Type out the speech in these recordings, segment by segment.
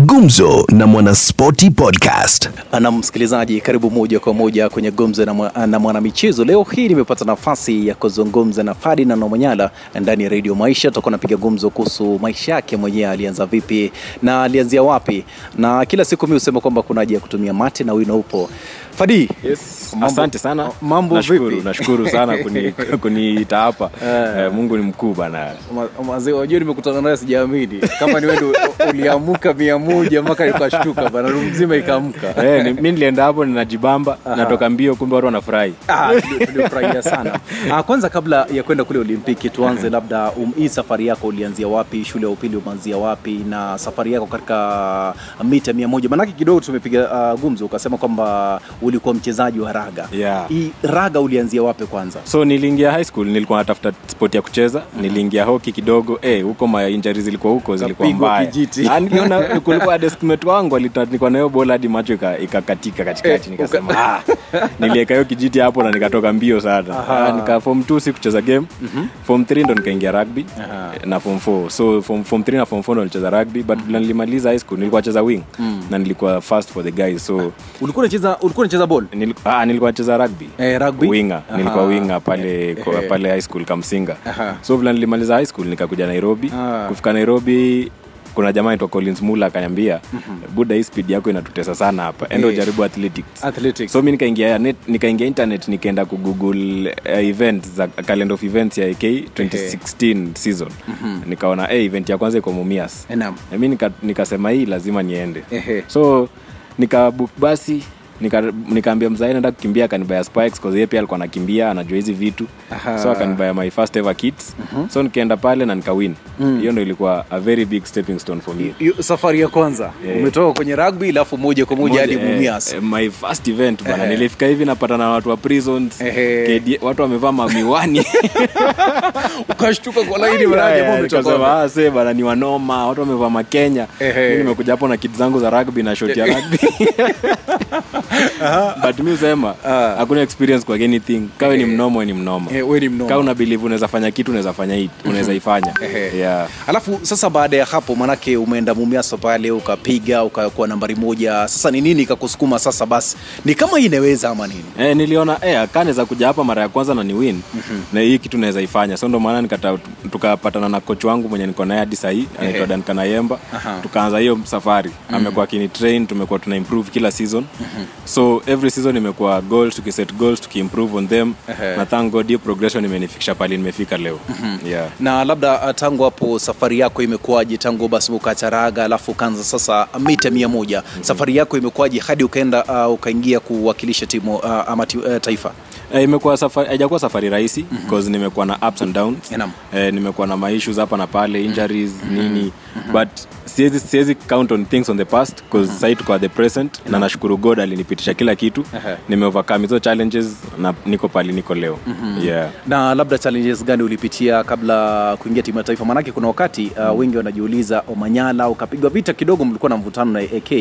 Gumzo na Mwanaspoti Podcast. na msikilizaji, karibu moja kwa moja kwenye gumzo na, mwanamichezo. Leo hii nimepata nafasi ya kuzungumza na Ferdinand Omanyala ndani ya redio Maisha. Tutakuwa napiga gumzo kuhusu maisha yake mwenyewe, alianza vipi na alianzia wapi, na kila siku mi husema kwamba kuna haja ya kutumia mate na wino upo. Fadi, Yes, Mambo- asante sana. mambo nashukuru, vipi? nashukuru sana kuni- kuniita hapa. Eh, Mungu ni mkuu bana. Ma- mazee, wajua nimekutana naye sijaamini kama ni wewe mia moja mpaka nikashtuka bana, room mzima ikaamka. Eh, ni- mimi nilienda hapo ninajibamba, natoka mbio, kumbe watu wanafurahi. Ah, sana. Ah, kwanza kabla ya kwenda kule Olimpiki tuanze labda um, hii safari yako ulianzia wapi? Shule ya upili umeanzia wapi? Na safari yako katika mita mia moja manake kidogo tumepiga uh, gumzo ukasema kwamba ulikuwa mchezaji wa raga. Yeah. Hii raga ulianzia wapi kwanza? So niliingia high school, nilikuwa natafuta sport ya kucheza, niliingia hoki kidogo. Eh, huko injuries zilikuwa huko zilikuwa mbaya. Niliona kulikuwa deskmate wangu alitanikwa nayo bola hadi macho ikakatika katikati, Eh, nikasema ah, niliweka hiyo kijiti hapo na nikatoka mbio sana. Ah, nika form 2 si kucheza game. Form 3 ndo nikaingia rugby Aha. na form 4. So form, form 3 na form 4 ndo nilicheza rugby but mm nilimaliza high school nilikuwa cheza wing na nilikuwa fast for the guys. So Ulikuwa unacheza ulikuwa unacheza ball? nil, ah, nilikuwa nacheza rugby Eh, rugby? winga Aha. nilikuwa winga pale Eh, kwa- eh. pale high school kamsinga Aha. so vile nilimaliza high school nikakuja nairobi Aha. kufika nairobi kuna jamaa naitwa collins mula akaniambia buda hii speed yako inatutesa sana hapa enda Eh. ujaribu athletics Athletics. so mi nikaingia net, nikaingia internet nikaenda kugoogle uh, event za calend of events ya ak 2016 season nikaona hey, event ya kwanza iko mumias mi nikasema nika- hii lazima niende Ehe. so nikabook basi nikaambia mzae naenda kukimbia. Akanibaya spikes cause yeye pia alikuwa anakimbia anajua hizi vitu. Aha. so akanibaya my first ever kits. So nikaenda pale na nikawin hiyo ndo ilikuwa a very big stepping stone for me. Y- safari ya kwanza. Yeah. umetoka kwenye rugby alafu moja kwa moja hadi eh, Mumias. eh, my first event bana. Eh. nilifika hivi napatana na watu wa prisons. Eh. KD watu wamevaa mamiwani. Ukashtuka kwa laini wapi? "Ah, see bana ni wanoma. Watu wamevaa makenya. Eh. nimekuja hapo na kit zangu za rugby na shoti ya rugby but mi usema Ah. hakuna experience kwa anything. Kawe ni mnomo ni mnomo. Eh, we ni mnomo. Ka una believe unaweza fanya kitu unaweza fanya hii unaweza ifanya. Yeah. alafu sasa baada ya hapo manake umeenda mumiaso pale ukapiga ukakuwa nambari moja. Sasa ni nini ikakusukuma sasa basi? Ni kama hii inaweza ama nini? Eh, niliona eh, kaa naweza kuja hapa mara ya kwanza na ni win. Na hii kitu naweza ifanya. So ndo maana nikata tukapatana na coach wangu mwenye niko naye hadi sahii anaitwa Dan Kanayemba tukaanza hiyo safari. Amekuwa akini train tumekuwa tuna improve kila season so every season imekuwa goals tukiset goals tukiimprove on them. Ehe. na thank god hiyo progression imenifikisha pale nimefika leo. Yeah. na labda uh, tangu hapo safari yako imekuwaje? Tangu basi ukacharaga alafu ukaanza sasa mita mia moja. Safari yako imekuwaje hadi ukaenda uh, ukaingia kuwakilisha timu uh, ama uh, taifa Eh, imekuwa safari haijakuwa safari rahisi cause nimekuwa na ups and downs. Naam. eh, nimekuwa na maissues hapa na pale injuries nini. But siwezi siwezi count on things on the past cause sahii tuko at the present na nashukuru god alinipitisha kila kitu. Ehe. nimeovercome hizo challenges na niko pali niko leo. Yeah. na labda challenges gani ulipitia kabla kuingia timu ya taifa? Maanake kuna wakati uh, wengi wanajiuliza omanyala ukapigwa vita kidogo mlikuwa na mvutano na ak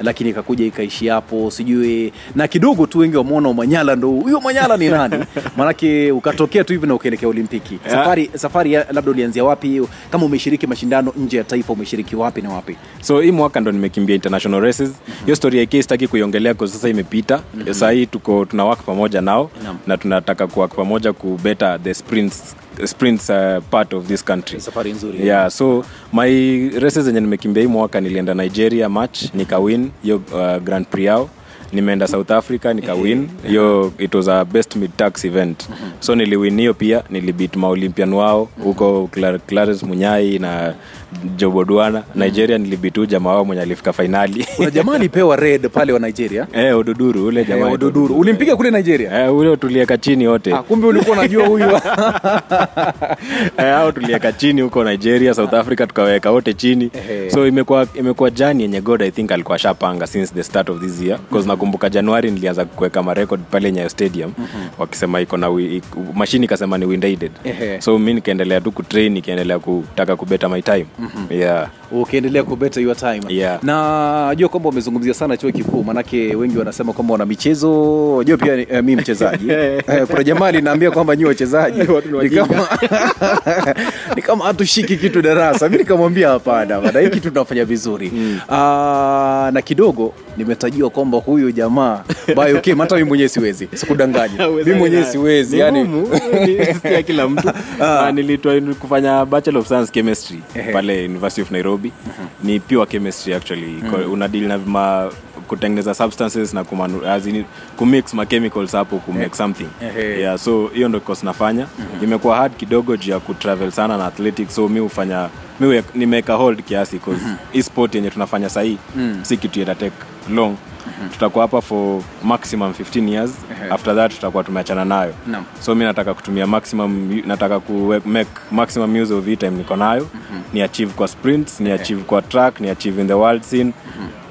lakini ikakuja ikaishi hapo sijui na kidogo tu wengi wameona omanyala ndo huyo omanyala ni nani? Maanake ukatokea tu hivi na ukaelekea olimpiki. Safari, safari ya, labda ulianzia wapi? Kama umeshiriki mashindano nje ya taifa umeshiriki wapi na wapi? So hii mwaka ndo nimekimbia international races. Hiyo story ya sitaki kuiongelea kwa sasa imepita. Mm-hmm. sahii tuko tuna work pamoja nao Naam. na tunataka kuwork pamoja kubeta the sprints, sprints uh, part of this country. Safari nzuri. Yeah so my races zenye nimekimbia hii mwaka nilienda nigeria match nikawin hiyo uh, grand prix yao nimeenda south africa nikawin. Hiyo it was a best mid tax event. So niliwin hiyo pia nilibit maolympian wao huko Cla- clarence munyai na jobodwana nigeria nilibitu jamaa wao mwenye alifika fainali kuna jamaa alipewa red pale wa nigeria? Eh, oduduru ule jamaa Eh, Oduduru. ulimpiga kule nigeria? Eh, ule tulieka chini wote. Ah, kumbe ulikuwa unajua huyu. Eh, hao tulieka chini huko nigeria south africa tukaweka wote chini. Ehe. so imekuwa imekuwa jani yenye god i think alikuwa shapanga since the start of this year. Bcause nakumbuka januari nilianza kuweka marekod pale nyayo stadium. Wakisema iko na mashini ikasema ni windated Ehe. so mi nikaendelea tu kutrain nikiendelea kutaka kubeta my time yeah ukiendelea kubeta your time. Yeah. na najua kwamba umezungumzia sana chuo kikuu manake wengi wanasema kwamba wana michezo najua pia eh, mi mchezaji. Eh, kuna jamaa linaambia kwamba nyi wachezaji ni kama ni kama hatushiki kitu darasa. Mi nikamwambia hapana bana hii kitu tunafanya vizuri. Ah, na kidogo nimetajiwa kwamba huyu jamaa bayo okay, hata mi mwenyewe siwezi sikudanganya mi mwenyewe siwezi yani ya kila mtu. Ah, nilitwa kufanya bachelor of science chemistry pale university of nairobi ni pure chemistry actually. Mm. unadili na ma kutengeneza substances na kumanu, as in, kumix machemicals hapo kumake something. Yeah, yeah, so hiyo ndo kikosi nafanya. Imekuwa hard kidogo juu ya kutravel sana na athletics so mi hufanya mi nimeweka hold kiasi cause hii sport yenye tunafanya sahii si kitu itatake long. Mm-hmm. tutakuwa hapa for maximum 15 years. Ehe. after that tutakuwa tumeachana nayo. No. so mi nataka kutumia maximum nataka ku make maximum use of hii time niko nayo. Ni achieve kwa sprints ni achieve kwa track ni achieve in the world scene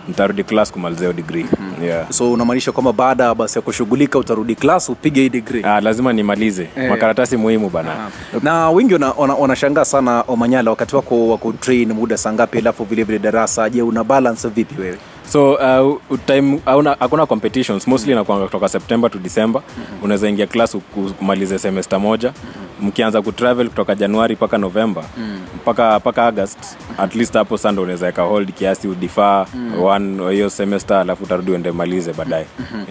nitarudi class kumalizia hiyo degree. Yeah. so unamaanisha kwamba baada basi ya kushughulika utarudi klas upige hii degree? Ah, lazima nimalize. Eh. makaratasi muhimu bana. Na wengi wanashangaa sana omanyala wakati wako wa kutrain muda saa ngapi alafu vile vile darasa. Je una balance vipi wewe? So uh, time hakuna competitions. Mostly inakuanga kutoka september to december. Unaweza ingia class kumalize semester moja mkianza kutravel kutoka januari mpaka novemba mpaka mpaka august at least hapo sando unaweza weka hold kiasi udifaa one hiyo semester alafu utarudi uende malize baadaye.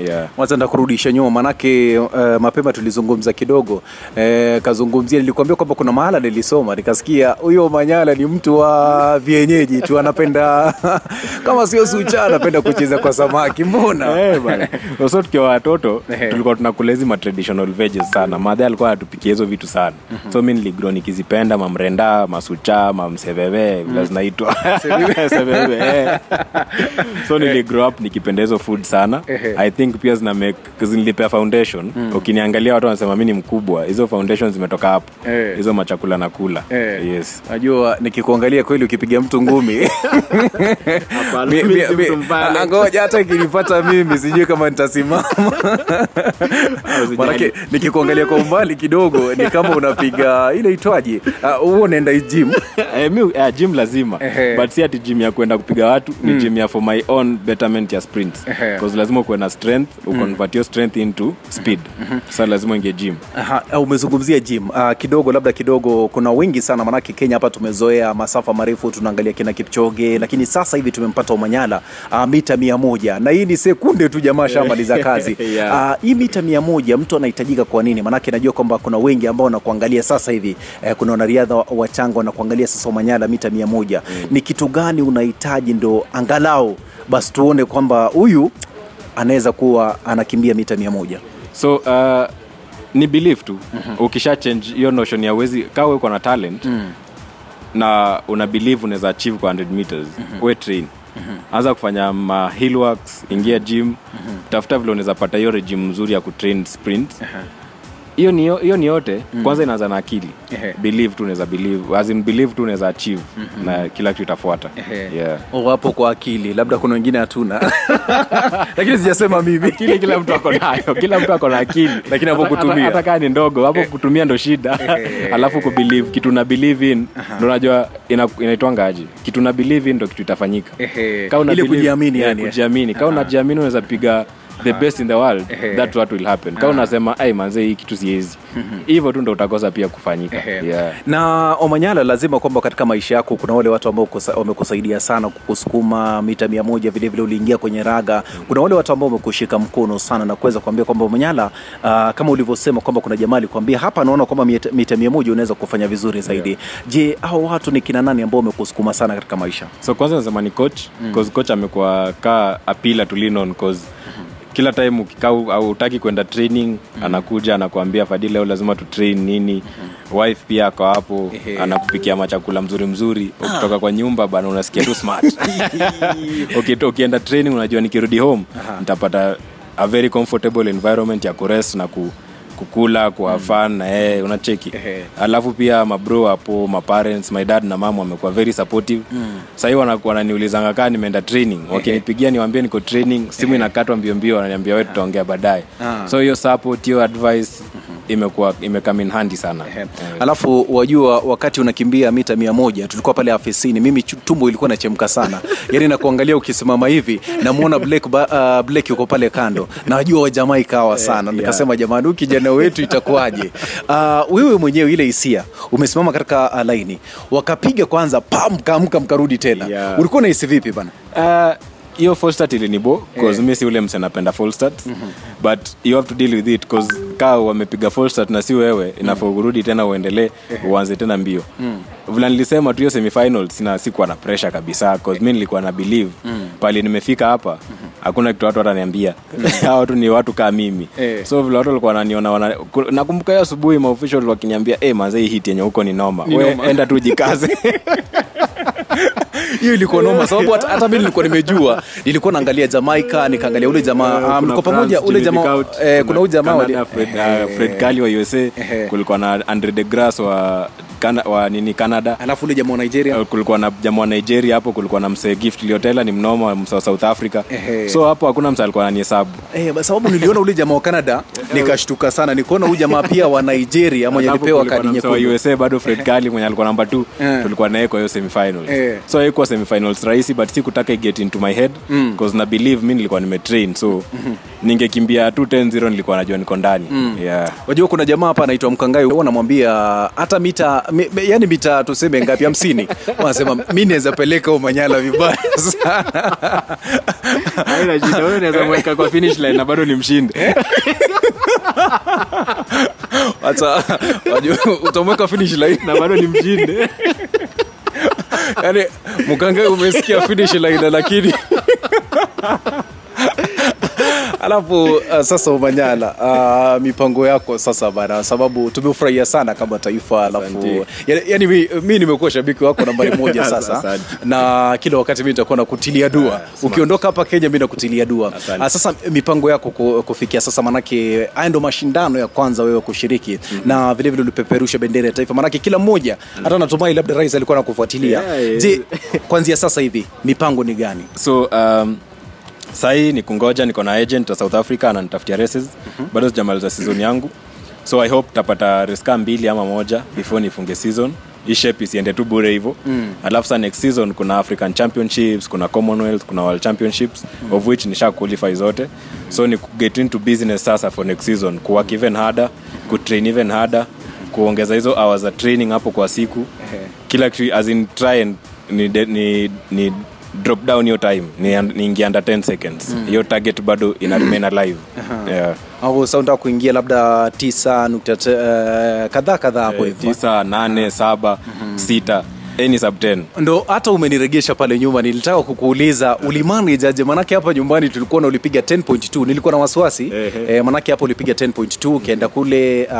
Yeah. wazanda kurudisha nyuma manake uh, mapema tulizungumza kidogo. Uh, kazungumzia nilikuambia kwamba kuna mahala nilisoma nikasikia huyo manyala ni mtu wa vienyeji tu anapenda kama sio sucha anapenda kucheza kwa samaki mbona? Hey, so tukiwa watoto tulikuwa tunakula hizi ma traditional veggies sana. Madhe alikuwa atupikia hizo vitu sana so mi niligro nikizipenda mamrenda masucha mamseveve vile zinaitwa. Eh. so niligrow up nikipenda hizo food sana. I think pia zina make nilipea foundation. Ukiniangalia watu wanasema mi ni mkubwa. Hizo foundation zimetoka hapo Eh. hizo machakula nakula kula. Yes. Najua nikikuangalia kweli ukipiga mtu ngumi. Mi- mi- mi- Ah, ngoja hata ikinipata mimi sijui kama nitasimama. Manake nikikuangalia kwa umbali kidogo ni kama unapiga ile itwaje? Ah, huo unaenda gym. Eh, mi uh, gym lazima. But si ati gym ya kwenda kupiga watu ni gym ya for my own betterment ya sprint. Because lazima kuwe na strength uconvert your strength into speed. Sa lazima ingie gym. Ah, umezungumzia gym. Uh, kidogo labda kidogo kuna wengi sana manake kenya hapa tumezoea masafa marefu tunaangalia kina kipchoge lakini sasa hivi tumempata umanyala uh, mita mia moja. Na hii ni sekunde tu jamaa shamaliza kazi. Yeah. uh, hii mita mia moja mtu anahitajika kwa nini? Manake najua kwamba kuna wengi ambao wanakuangalia sasa hivi eh, kuna wanariadha wachanga wanakuangalia sasa Omanyala mita mia moja. Mm. ni kitu gani unahitaji ndo angalau basi tuone kwamba huyu anaweza kuwa anakimbia mita mia moja? So uh, ni belief tu. Ukisha change hiyo notion ya wezi kawe uko na talent na una believe unaweza achieve kwa 100 meters we train. Anza kufanya ma hill works ingia gym tafuta vile unaweza pata hiyo regime mzuri ya kutrain sprint hiyo ni hiyo ni yote kwanza inaanza na akili. Ehe. believe tu unaweza believe as in believe tu unaweza achieve na kila kitu itafuata. Yeah. wapo kwa akili labda kuna wengine hatuna. Lakini sijasema mimi. Akili kila mtu ako nayo kila mtu ako na akili. Lakini hapo kutumia. hata- kama ni ndogo hapo kutumia ndo shida. Alafu kubelieve kitu na believe in ndo unajua ina- inaitwanga aje. Kitu na believe in ndo kitu itafanyika. Kama Ka una kujiamini yani. kujiamini. Kama unajiamini unaweza piga the best in the world Ehe. that what will happen. Kama unasema ai manzee hii kitu siezi hivyo tu ndo utakosa pia kufanyika. Ehe. yeah. na omanyala lazima kwamba katika maisha yako kuna wale watu ambao kusa- wamekusaidia sana kukusukuma mita mia moja vilevile uliingia kwenye raga. Kuna wale watu ambao wamekushika mkono sana na kuweza kuambia kwamba omanyala uh, kama ulivyosema kwamba kuna jamaa alikwambia hapa anaona kwamba mita, mita mia moja unaweza kufanya vizuri zaidi. Je hao watu ni kina nani ambao wamekusukuma sana katika maisha? So kwanza nasema ni coach mm. coach amekuwa kaa apila tulinon cause kila time ukikaa au kwenda training anakuja anakuambia fadili leo lazima tu train nini. Wife pia ako hapo anakupikia machakula mzuri mzuri. Ukitoka kwa nyumba bana unasikia tu smart. Ukito- ukienda training unajua nikirudi home nitapata a very comfortable environment ya kurest na ku, kukula kwa mm. fan na yeye unacheki. Alafu pia mabro hapo maparents my dad na mama wamekuwa very supportive. Mm. sahii wananiulizanga kaa nimeenda training. Wakinipigia niwambie niko training simu inakatwa mbio mbio wananiambia we tutaongea baadaye. Ah. so hiyo support hiyo advice imekuwa imekam in handy sana. Yeah. alafu wajua wakati unakimbia mita mia moja tulikuwa pale afisini mimi tumbo ilikuwa nachemka sana. Yani nakuangalia ukisimama hivi namwona Blake, uh, Blake yuko pale kando. Najua wajamaa ikawa sana. Nikasema jamani huyu kijana wetu itakuwaje? Uh, wewe mwenyewe ile hisia umesimama katika uh, laini wakapiga kwanza pam kaamka mkarudi tena. Yeah. ulikuwa unahisi vipi bana? Uh, hiyo full start ilinibo cause Eh. mi si ule mse napenda full start. But you have to deal with it cause kaa wamepiga full start na si wewe inafaa urudi tena uendelee uanze tena mbio. Vila nilisema tu hiyo sina sikuwa na pressure kabisa cause mi nilikuwa na believe. Pali nimefika hapa hakuna kitu watu wataniambia hawa watu ni watu kaa mimi. Eh. so vile watu walikuwa wananiona wana, nakumbuka hiyo asubuhi maofficial wakiniambia hey, mazee hii hit yenye huko ni noma we enda tu jikaze hiyo ilikuwa noma sababu hata, mi nilikuwa nimejua. Nilikuwa naangalia jamaica nikaangalia ule jamaa um, Kuna mlikuwa pamoja? Ule Jimmy jamaa eh, kuna huyu jamaa Fred, eh, uh, Fred Kali wa USA kulikuwa na Andre de grace wa, Cana, wa nini Canada. Alafu ule jamaa wa nigeria. Uh, kulikuwa na jamaa wa nigeria hapo kulikuwa na msee gift liotela ni mnoma msee wa south africa. Ehe. so hapo hakuna msee alikuwa ananihesabu Eh, sababu niliona ule jamaa wa canada nikashtuka sana nikaona huyu jamaa pia wa nigeria mwenye alipewa kadi nyekundu. Wa usa bado fred Gali mwenye alikuwa namba t Eh. tulikuwa naye kwa hiyo semifinals. Eh. so haikuwa semifinals rahisi but si kutaka get into my head because na believe mi nilikuwa nimetrain. So ningekimbia 210 nilikuwa najua niko ndani. Yeah. wajua kuna jamaa hapa anaitwa mkangai huwa namwambia hata mita mi, yani mitaa tuseme ngapi? Hamsini. Wanasema mi naweza peleka umanyala vibaya sana. Haina shida, mweka kwa finish line na bado ni mshinde hata utamweka finish line. Na bado ni mshinde yani mkanga umesikia finish line lakini alafu uh, sasa umanyala uh, mipango yako sasa bana sababu tumefurahia sana kama taifa alafu yani, yani mi, mi nimekuwa shabiki wako nambari moja sasa na kila wakati mi nitakuwa nakutilia dua. Ukiondoka hapa kenya mi nakutilia dua. Uh, sasa mipango yako ku- kufikia sasa manake haya ndo mashindano ya kwanza wewe kushiriki mm-hmm. na vilevile ulipeperusha bendera ya taifa manake kila mmoja hata natumai labda rais alikuwa nakufuatilia Yeah, yeah. je kwanzia sasa hivi mipango ni gani? So um, sahii ni kungoja niko na agent wa south africa ananitafutia races. Mm-hmm. bado sijamaliza season yangu. So i hope tapata reska mbili ama moja before nifunge season. Ishep isiende tu bure hivo mm. alafu sa next season kuna african championships kuna commonwealth kuna world championships mm. of which nisha qualify zote. So ni get into business sasa for next season. Kuwork even harder kutrain even harder kuongeza hizo hours za training hapo kwa siku. Kila kitu as in try and ni, ni, ni drop down hiyo time. Ni- under 10 seconds. Hiyo target bado ina remain alive. Yeah. au kuingia labda tisa nukta te- eh, kadhaa kadhaa hapo Eh, hivyo tisa nane saba sita any sub 10 ndo hata umeniregesha pale nyuma nilitaka kukuuliza ulimanajaje manake hapa nyumbani tulikuwa na ulipiga 10.2 nilikuwa na wasiwasi. Eh, manake hapa ulipiga 10.2 ukaenda kule uh,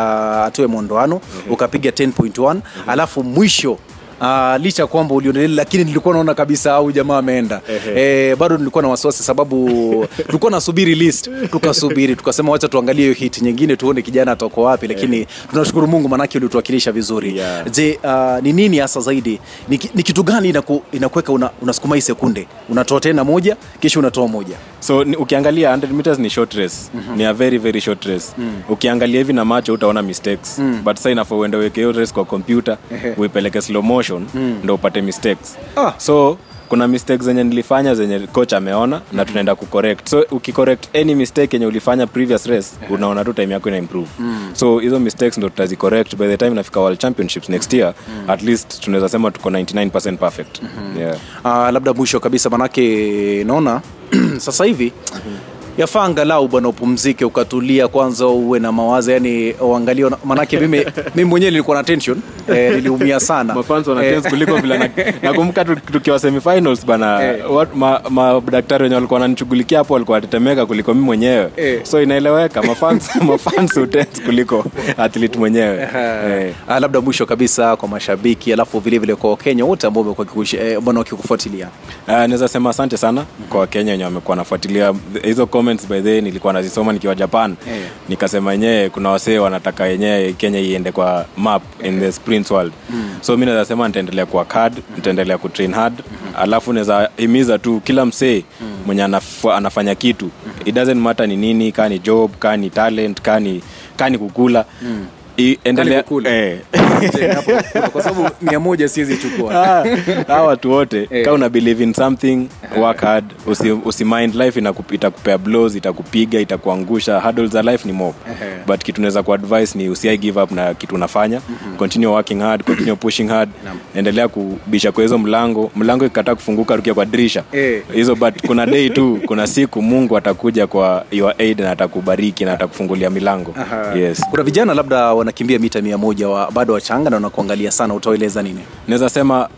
atue mondoano ukapiga 10.1 alafu mwisho Uh, licha ya kwamba ulionelea lakini nilikuwa naona kabisa au jamaa ameenda. Eh, bado nilikuwa na wasiwasi sababu tulikuwa nasubiri list tukasubiri tukasema wacha tuangalie hiyo hit nyingine tuone kijana atoko wapi lakini tunashukuru mungu manake ulituwakilisha vizuri. Yeah. je uh, ni nini hasa zaidi? Ni, ni kitu gani inaku, inakuweka una, unasukuma hii sekunde? Unatoa tena moja kisha unatoa moja. So ni, ukiangalia 100 meters ni short race. Mm-hmm. ni a very very short race. Mm. ukiangalia hivi na macho utaona mistakes. Mm. but sasa inafaa uende uweke hiyo race kwa computer. Uipeleke slow motion mm. ndo upate mistakes Ah. so kuna mistakes zenye nilifanya zenye coach ameona mm-hmm. na tunaenda kucorrect so ukicorrect any mistake yenye ulifanya previous race unaona tu time yako ina improve mm. so hizo mistakes ndo tutazicorrect by the time nafika world championships next year mm. at least tunaweza sema tuko 99 perfect mm-hmm. yeah. uh, labda mwisho kabisa manake naona sasa hivi yafaa angalau bwana upumzike ukatulia kwanza uwe na mawazo yani uangalie manake mimi mimi mwenyewe nilikuwa na tension. Eh, niliumia sana. Mafans wana Eh, kuliko vile nakumbuka tu- tukiwa semifinals bana Eh. wat- ma- madaktari wenye walikuwa wananishughulikia hapo walikuwa watetemeka kuliko mi mwenyewe. Eh. so inaeleweka mafans kuliko athlete mwenyewe. Eh. Ah, labda mwisho kabisa kwa mashabiki alafu vile vile kwa wakenya wote ambao wamekuwa eh, bwana wakikufuatilia. Uh, naweza sema asante sana kwa wakenya wenye wamekuwa nafuatilia hizo comments by then way, nilikuwa nazisoma nikiwa japan. Yeah. nikasema yenyewe kuna wasee wanataka yenyewe kenya iende kwa map in the sprints world. So mi naweza sema nitaendelea kuwa hard nitaendelea kutrain hard. Alafu naweza himiza tu kila msee mwenye anaf- anafanya kitu. It doesn't matter ni nini kaa ni job kaa ni talent kaa ni kukula. I- endelea eh. Kwa sababu mia moja siwezi chukua. Ah, hawa watu wote Eh. una believe in something work hard. Usi, usi mind life inaku- itakupea blows itakupiga itakuangusha. Hurdles za life ni mob but kitu naweza kuadvise ni usiai give up na kitu unafanya. Continue working hard continue pushing hard. Endelea kubisha kwa hizo mlango. Mlango ikikataa kufunguka rukia kwa dirisha. Eh. hizo but kuna day tu kuna siku mungu atakuja kwa your aid na atakubariki na atakufungulia milango. Aha. yes. Kuna vijana labda wanakimbia mita mia moja wa, bado wachanga na wanakuangalia sana utaeleza nini naweza sema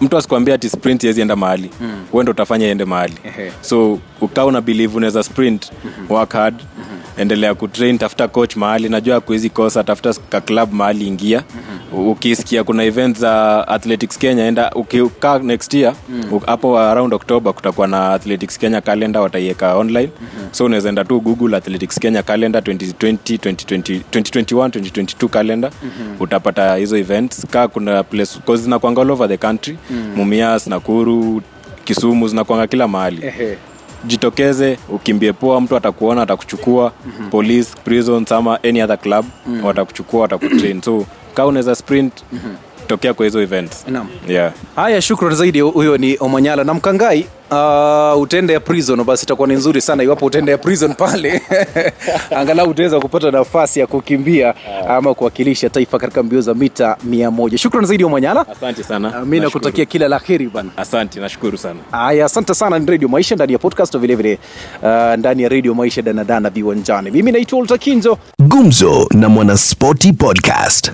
mtu asikuambia ati sprint yezi enda mahali mm. uende utafanya iende mahali Ehe. so ukaa una believe unaweza sprint mm-hmm. work hard mm-hmm. endelea kutrain tafuta coach mahali najua kuwezi kosa tafuta ka club mahali ingia mm-hmm. Ukisikia kuna event za athletics kenya enda ukikaa next year mm. hapo around october kutakuwa na athletics kenya calendar wataiweka online mm-hmm. so unaweza enda tu google athletics kenya calendar 2020 2020 2021 2022 calendar mm-hmm. utapata hizo events kaa kuna place zinakwanga all over the country mm. mumias nakuru kisumu zinakwanga kila mahali Ehe. jitokeze ukimbie poa mtu atakuona atakuchukua mm-hmm. police prison ama any other club mm-hmm. watakuchukua watakutrain so kaa unaweza sprint mm-hmm. tokea kwa hizo events. Naam. yeah. haya shukran zaidi huyo ni omanyala. Na mkangai uh, utende ya prison basi itakuwa ni nzuri sana iwapo utende ya prison pale. Angalau utaweza kupata nafasi ya kukimbia ama kuwakilisha taifa katika mbio za mita mia moja. Shukran zaidi omanyala. Asante sana. Uh, mi nakutakia kila la heri bana asante nashukuru sana. Haya asante sana ni radio maisha ndani ya podcast vilevile uh, ndani ya radio maisha danadana viwanjani. Mimi naitwa ultakinzo Gumzo na Mwanaspoti Podcast.